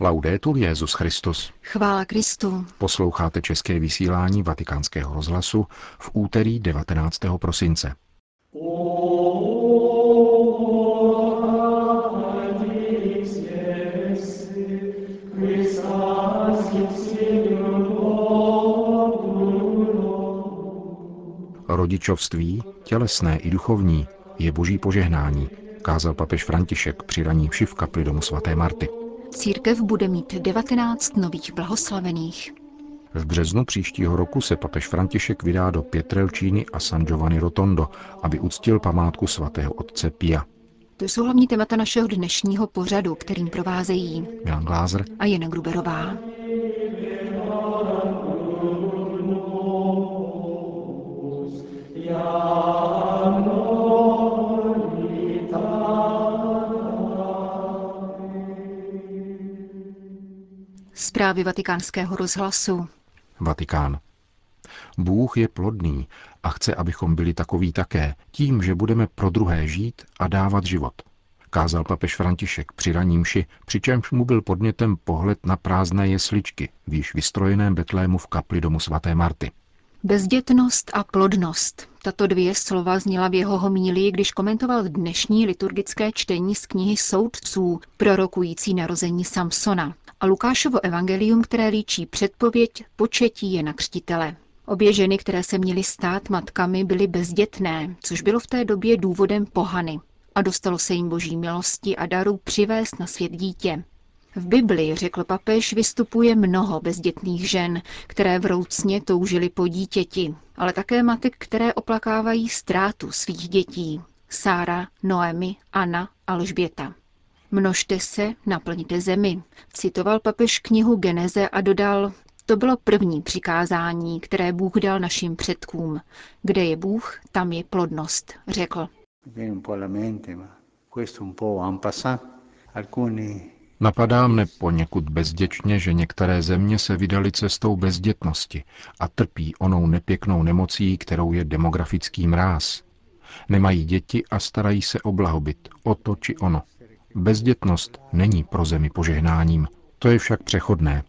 Laudetur Jezus Christus. Chvála Kristu. Posloucháte české vysílání Vatikánského rozhlasu v úterý 19. prosince. Rodičovství, tělesné i duchovní, je boží požehnání, kázal papež František při raní vši v kapli domu svaté Marty. Církev bude mít 19 nových blahoslavených. V březnu příštího roku se papež František vydá do Pietrelčíny a San Giovanni Rotondo, aby uctil památku svatého otce Pia. To jsou hlavní témata našeho dnešního pořadu, kterým provázejí Jan Glázer a Jana Gruberová. Zprávy vatikánského rozhlasu. Vatikán. Bůh je plodný a chce, abychom byli takový také, tím, že budeme pro druhé žít a dávat život. Kázal papež František při raním ši, přičemž mu byl podnětem pohled na prázdné jesličky v již vystrojeném Betlému v kapli domu svaté Marty. Bezdětnost a plodnost. Tato dvě slova zněla v jeho homílii, když komentoval dnešní liturgické čtení z knihy Soudců, prorokující narození Samsona a Lukášovo evangelium, které líčí předpověď početí je na křtitele. Obě ženy, které se měly stát matkami, byly bezdětné, což bylo v té době důvodem pohany. A dostalo se jim boží milosti a daru přivést na svět dítě. V Biblii, řekl papež, vystupuje mnoho bezdětných žen, které vroucně toužily po dítěti, ale také matek, které oplakávají ztrátu svých dětí. Sára, Noemi, Anna, Alžběta. Množte se, naplňte zemi. Citoval papež knihu Geneze a dodal, to bylo první přikázání, které Bůh dal našim předkům. Kde je Bůh, tam je plodnost, řekl. Napadá mne poněkud bezděčně, že některé země se vydaly cestou bezdětnosti a trpí onou nepěknou nemocí, kterou je demografický mráz. Nemají děti a starají se o blahobyt, o to či ono. Bezdětnost není pro zemi požehnáním, to je však přechodné.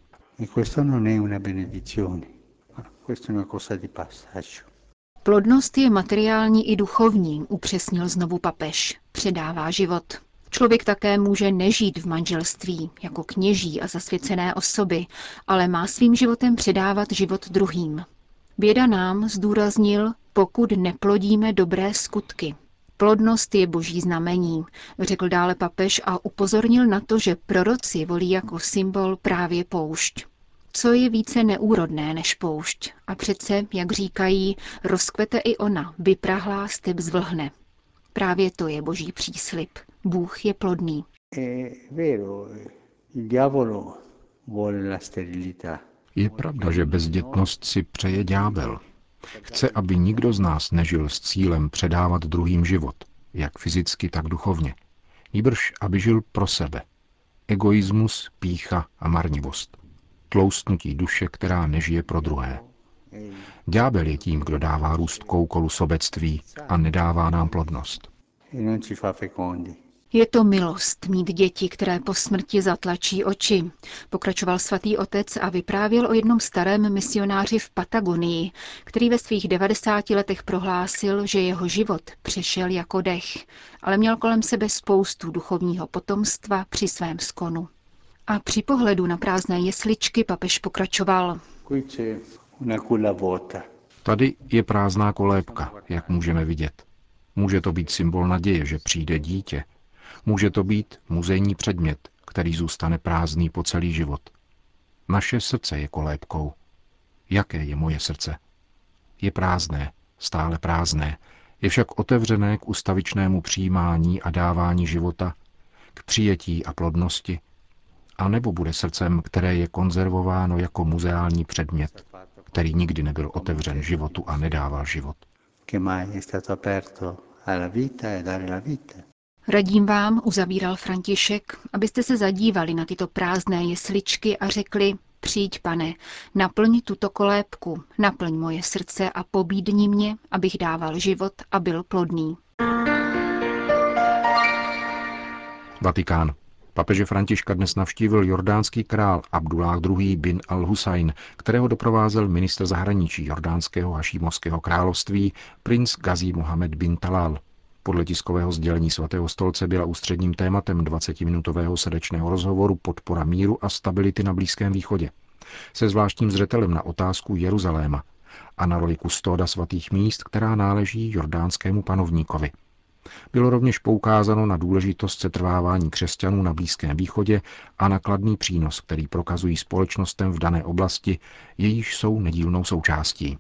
Plodnost je materiální i duchovní, upřesnil znovu papež. Předává život. Člověk také může nežít v manželství jako kněží a zasvěcené osoby, ale má svým životem předávat život druhým. Běda nám, zdůraznil, pokud neplodíme dobré skutky. Plodnost je boží znamení, řekl dále papež a upozornil na to, že proroci volí jako symbol právě poušť. Co je více neúrodné než poušť? A přece, jak říkají, rozkvete i ona, vyprahlá step zvlhne. Právě to je boží příslip. Bůh je plodný. Je pravda, že bezdětnost si přeje ďábel. Chce, aby nikdo z nás nežil s cílem předávat druhým život, jak fyzicky, tak duchovně. Nýbrž, aby žil pro sebe. Egoismus, pícha a marnivost. Tloustnutí duše, která nežije pro druhé. Ďábel je tím, kdo dává růst koukolu sobectví a nedává nám plodnost. Je to milost mít děti, které po smrti zatlačí oči, pokračoval svatý otec a vyprávěl o jednom starém misionáři v Patagonii, který ve svých 90 letech prohlásil, že jeho život přešel jako dech, ale měl kolem sebe spoustu duchovního potomstva při svém skonu. A při pohledu na prázdné jesličky papež pokračoval. Tady je prázdná kolébka, jak můžeme vidět. Může to být symbol naděje, že přijde dítě, Může to být muzejní předmět, který zůstane prázdný po celý život. Naše srdce je kolébkou. Jaké je moje srdce? Je prázdné, stále prázdné, je však otevřené k ustavičnému přijímání a dávání života, k přijetí a plodnosti, a nebo bude srdcem, které je konzervováno jako muzeální předmět, který nikdy nebyl otevřen životu a nedával život. Radím vám, uzavíral František, abyste se zadívali na tyto prázdné jesličky a řekli, přijď pane, naplň tuto kolébku, naplň moje srdce a pobídni mě, abych dával život a byl plodný. Vatikán. Papeže Františka dnes navštívil jordánský král Abdullah II. bin al-Husajn, kterého doprovázel ministr zahraničí jordánského hašímovského království princ Gazi Mohamed bin Talal. Podle tiskového sdělení svatého stolce byla ústředním tématem 20-minutového srdečného rozhovoru podpora míru a stability na Blízkém východě. Se zvláštním zřetelem na otázku Jeruzaléma a na roli kustóda svatých míst, která náleží jordánskému panovníkovi – bylo rovněž poukázáno na důležitost setrvávání křesťanů na Blízkém východě a na kladný přínos, který prokazují společnostem v dané oblasti, jejíž jsou nedílnou součástí.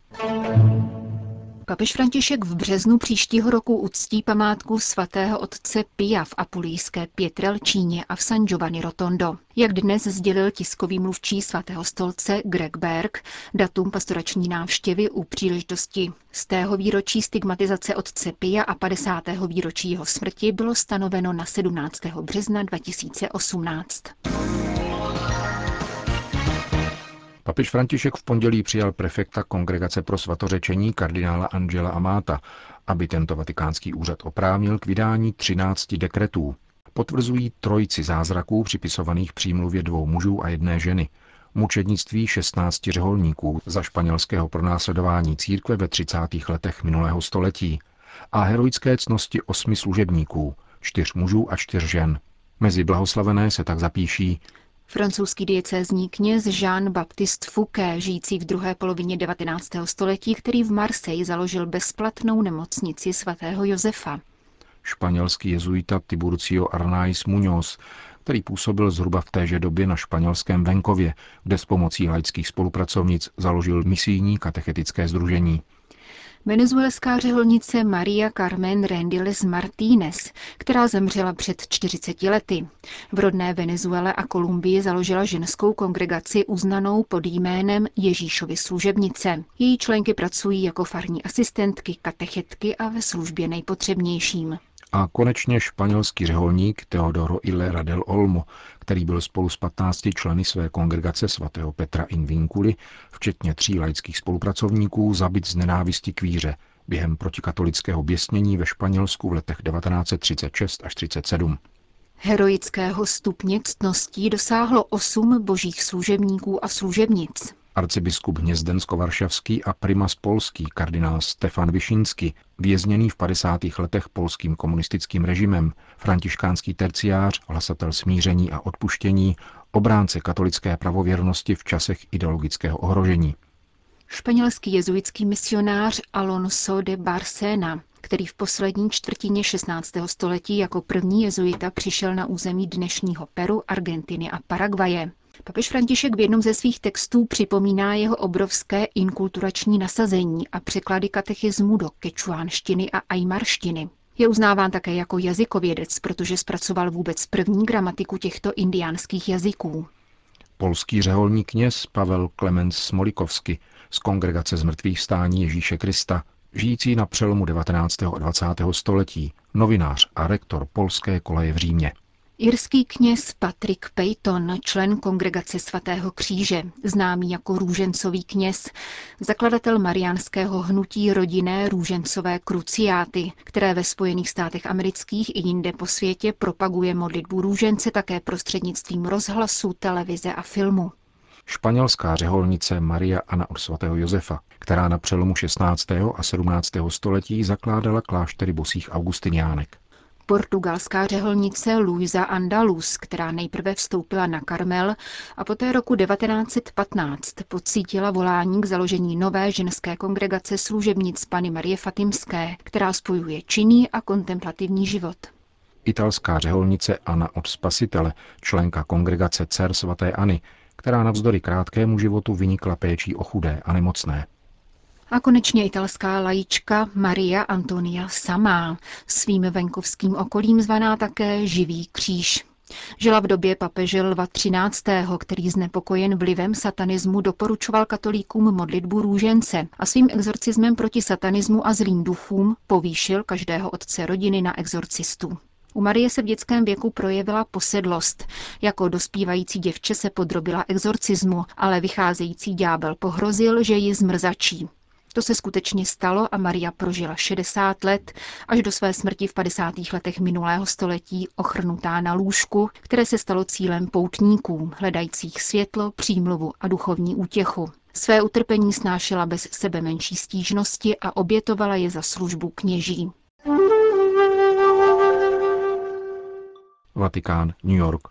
Papež František v březnu příštího roku uctí památku svatého otce Pia v apulijské Pietrelčíně a v San Giovanni Rotondo. Jak dnes sdělil tiskový mluvčí svatého stolce Greg Berg, datum pastorační návštěvy u příležitosti z tého výročí stigmatizace otce Pia a 50. výročí jeho smrti bylo stanoveno na 17. března 2018. Papež František v pondělí přijal prefekta Kongregace pro svatořečení kardinála Angela Amata, aby tento vatikánský úřad oprávnil k vydání 13 dekretů. Potvrzují trojici zázraků připisovaných přímluvě dvou mužů a jedné ženy, mučednictví 16 řeholníků za španělského pronásledování církve ve 30. letech minulého století a heroické cnosti osmi služebníků, čtyř mužů a čtyř žen. Mezi blahoslavené se tak zapíší Francouzský diecézní kněz Jean-Baptiste Fouquet, žijící v druhé polovině 19. století, který v Marseille založil bezplatnou nemocnici svatého Josefa. Španělský jezuita Tiburcio Arnaiz Muñoz, který působil zhruba v téže době na španělském venkově, kde s pomocí laických spolupracovnic založil misijní katechetické združení venezuelská řeholnice Maria Carmen Rendiles Martínez, která zemřela před 40 lety. V rodné Venezuele a Kolumbii založila ženskou kongregaci uznanou pod jménem Ježíšovy služebnice. Její členky pracují jako farní asistentky, katechetky a ve službě nejpotřebnějším. A konečně španělský řeholník Teodoro Ilera del Olmo, který byl spolu s 15 členy své kongregace svatého Petra in Vinculi, včetně tří laických spolupracovníků, zabit z nenávisti k víře během protikatolického běsnění ve Španělsku v letech 1936 až 37. Heroického stupně ctností dosáhlo osm božích služebníků a služebnic. Arcibiskup Hnězdensko-Varšavský a primas polský kardinál Stefan Vyšinský, vězněný v 50. letech polským komunistickým režimem, františkánský terciář, hlasatel smíření a odpuštění, obránce katolické pravověrnosti v časech ideologického ohrožení. Španělský jezuitský misionář Alonso de Barcena, který v poslední čtvrtině 16. století jako první jezuita přišel na území dnešního Peru, Argentiny a Paraguaje. Papež František v jednom ze svých textů připomíná jeho obrovské inkulturační nasazení a překlady katechismu do kečuánštiny a ajmarštiny. Je uznáván také jako jazykovědec, protože zpracoval vůbec první gramatiku těchto indiánských jazyků. Polský řeholní kněz Pavel Klemens Smolikovsky z Kongregace zmrtvých stání Ježíše Krista, žijící na přelomu 19. a 20. století, novinář a rektor polské koleje v Římě. Irský kněz Patrick Peyton, člen kongregace svatého kříže, známý jako růžencový kněz, zakladatel mariánského hnutí rodinné růžencové kruciáty, které ve Spojených státech amerických i jinde po světě propaguje modlitbu růžence také prostřednictvím rozhlasu, televize a filmu. Španělská řeholnice Maria Ana od svatého Josefa, která na přelomu 16. a 17. století zakládala kláštery bosých augustiniánek portugalská řeholnice Luisa Andalus, která nejprve vstoupila na Karmel a poté roku 1915 pocítila volání k založení nové ženské kongregace služebnic Pany Marie Fatimské, která spojuje činný a kontemplativní život. Italská řeholnice Anna od Spasitele, členka kongregace dcer svatéAny, která navzdory krátkému životu vynikla péčí o chudé a nemocné. A konečně italská lajička Maria Antonia Samá, svým venkovským okolím zvaná také Živý kříž. Žila v době papeže Lva XIII., který znepokojen vlivem satanismu doporučoval katolíkům modlitbu růžence a svým exorcismem proti satanismu a zlým duchům povýšil každého otce rodiny na exorcistu. U Marie se v dětském věku projevila posedlost. Jako dospívající děvče se podrobila exorcismu, ale vycházející ďábel pohrozil, že ji zmrzačí. To se skutečně stalo a Maria prožila 60 let, až do své smrti v 50. letech minulého století ochrnutá na lůžku, které se stalo cílem poutníků, hledajících světlo, přímluvu a duchovní útěchu. Své utrpení snášela bez sebe menší stížnosti a obětovala je za službu kněží. Vatikán, New York.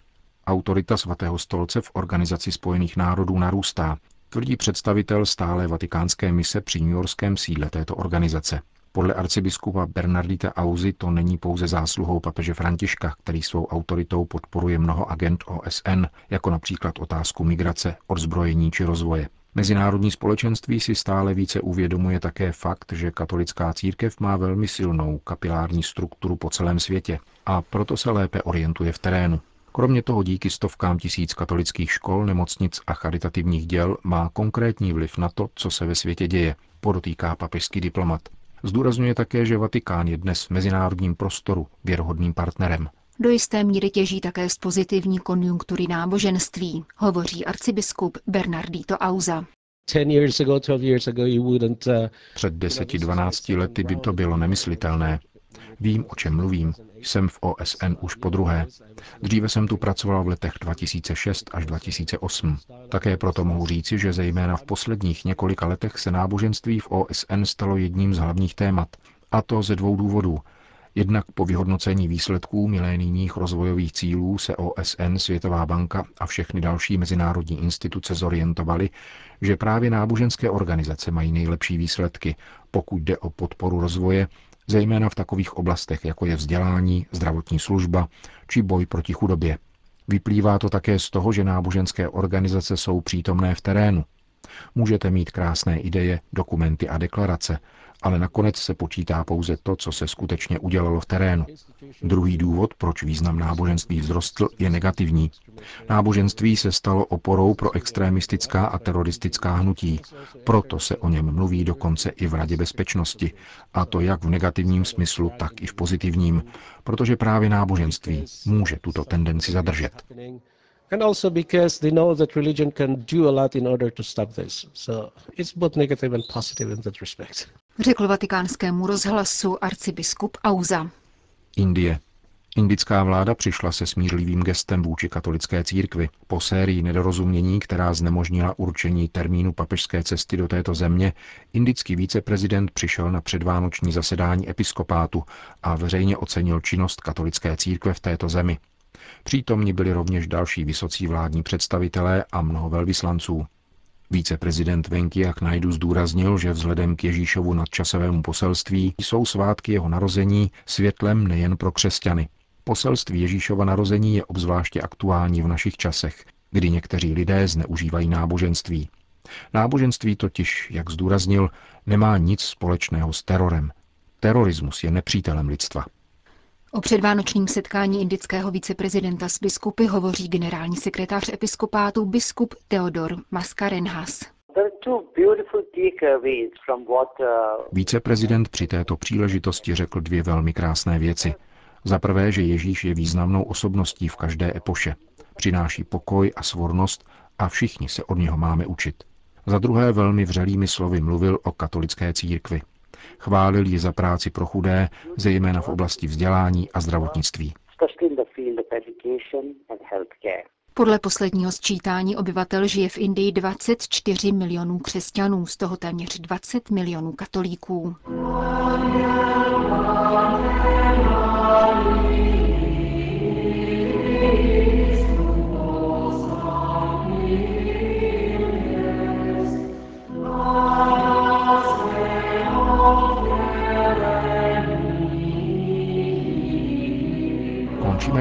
Autorita svatého stolce v Organizaci spojených národů narůstá, tvrdí představitel stále vatikánské mise při Yorkském sídle této organizace. Podle arcibiskupa Bernardita Auzy to není pouze zásluhou papeže Františka, který svou autoritou podporuje mnoho agent OSN, jako například otázku migrace, odzbrojení či rozvoje. Mezinárodní společenství si stále více uvědomuje také fakt, že katolická církev má velmi silnou kapilární strukturu po celém světě a proto se lépe orientuje v terénu. Kromě toho díky stovkám tisíc katolických škol, nemocnic a charitativních děl má konkrétní vliv na to, co se ve světě děje, podotýká papežský diplomat. Zdůrazňuje také, že Vatikán je dnes v mezinárodním prostoru věrohodným partnerem. Do jisté míry těží také z pozitivní konjunktury náboženství, hovoří arcibiskup Bernardito Auza. Před deseti, dvanácti lety by to bylo nemyslitelné. Vím, o čem mluvím. Jsem v OSN už po druhé. Dříve jsem tu pracoval v letech 2006 až 2008. Také proto mohu říci, že zejména v posledních několika letech se náboženství v OSN stalo jedním z hlavních témat. A to ze dvou důvodů. Jednak po vyhodnocení výsledků milénijních rozvojových cílů se OSN, Světová banka a všechny další mezinárodní instituce zorientovaly, že právě náboženské organizace mají nejlepší výsledky, pokud jde o podporu rozvoje, zejména v takových oblastech, jako je vzdělání, zdravotní služba či boj proti chudobě. Vyplývá to také z toho, že náboženské organizace jsou přítomné v terénu. Můžete mít krásné ideje, dokumenty a deklarace, ale nakonec se počítá pouze to, co se skutečně udělalo v terénu. Druhý důvod, proč význam náboženství vzrostl, je negativní. Náboženství se stalo oporou pro extremistická a teroristická hnutí. Proto se o něm mluví dokonce i v Radě bezpečnosti. A to jak v negativním smyslu, tak i v pozitivním, protože právě náboženství může tuto tendenci zadržet and also because they know that religion can do a lot in order to stop this. So it's both negative and positive in that respect. Řekl vatikánskému rozhlasu arcibiskup Auza. Indie. Indická vláda přišla se smířlivým gestem vůči katolické církvi. Po sérii nedorozumění, která znemožnila určení termínu papežské cesty do této země, indický víceprezident přišel na předvánoční zasedání episkopátu a veřejně ocenil činnost katolické církve v této zemi. Přítomni byli rovněž další vysocí vládní představitelé a mnoho velvyslanců. Víceprezident Venkiach Najdu zdůraznil, že vzhledem k Ježíšovu nadčasovému poselství jsou svátky jeho narození světlem nejen pro křesťany. Poselství Ježíšova narození je obzvláště aktuální v našich časech, kdy někteří lidé zneužívají náboženství. Náboženství totiž, jak zdůraznil, nemá nic společného s terorem. Terorismus je nepřítelem lidstva. O předvánočním setkání indického viceprezidenta s biskupy hovoří generální sekretář episkopátu biskup Theodor Maskarenhas. Víceprezident při této příležitosti řekl dvě velmi krásné věci. Za prvé, že Ježíš je významnou osobností v každé epoše. Přináší pokoj a svornost a všichni se od něho máme učit. Za druhé velmi vřelými slovy mluvil o katolické církvi. Chválil ji za práci pro chudé, zejména v oblasti vzdělání a zdravotnictví. Podle posledního sčítání obyvatel žije v Indii 24 milionů křesťanů, z toho téměř 20 milionů katolíků.